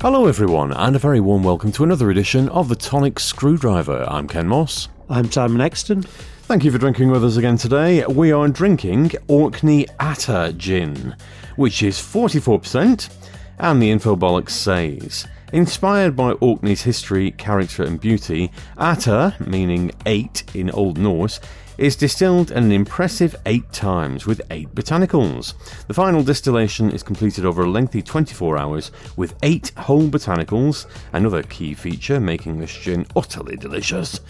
Hello, everyone, and a very warm welcome to another edition of the Tonic Screwdriver. I'm Ken Moss. I'm Simon Exton. Thank you for drinking with us again today. We are drinking Orkney Atta Gin, which is 44%, and the Infobolic says. Inspired by Orkney's history, character, and beauty, Atta, meaning eight in Old Norse, is distilled an impressive eight times with eight botanicals. The final distillation is completed over a lengthy 24 hours with eight whole botanicals, another key feature making this gin utterly delicious,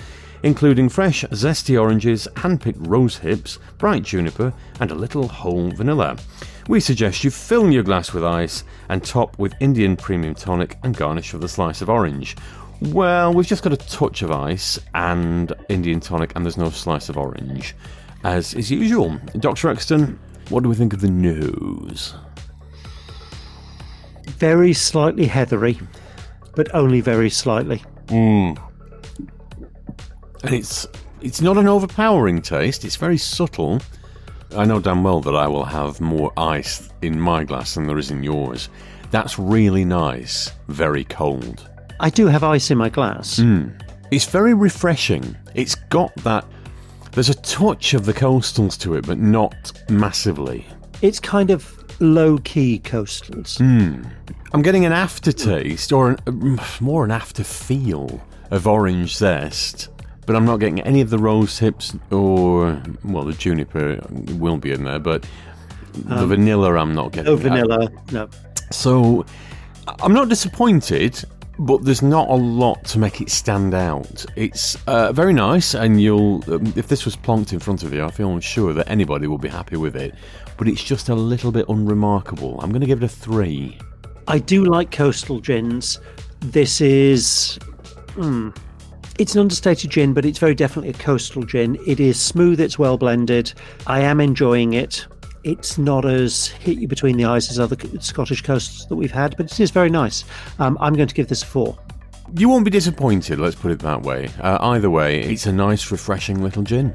including fresh, zesty oranges, hand-picked rose hips, bright juniper, and a little whole vanilla. We suggest you fill your glass with ice and top with Indian premium tonic and garnish with a slice of orange. Well, we've just got a touch of ice and Indian tonic, and there's no slice of orange, as is usual. Dr. Exton, what do we think of the nose? Very slightly heathery, but only very slightly. Hmm. And it's it's not an overpowering taste. It's very subtle. I know damn well that I will have more ice in my glass than there is in yours. That's really nice. Very cold. I do have ice in my glass. Hmm. It's very refreshing. It's got that. There's a touch of the coastals to it, but not massively. It's kind of low key coastals. Hmm. I'm getting an aftertaste, or an, uh, more an after feel of orange zest, but I'm not getting any of the rose hips or, well, the juniper will be in there, but the um, vanilla I'm not getting. No vanilla. No. So I'm not disappointed, but there's not a lot to make it stand out. It's uh, very nice, and you'll um, if this was plonked in front of you, I feel sure that anybody will be happy with it. But it's just a little bit unremarkable. I'm going to give it a three. I do like coastal gins. This is. hmm, it's an understated gin, but it's very definitely a coastal gin. It is smooth, it's well blended. I am enjoying it. It's not as hit you between the eyes as other Scottish coasts that we've had, but it is very nice. Um, I'm going to give this a four. You won't be disappointed. Let's put it that way. Uh, either way, it's a nice, refreshing little gin.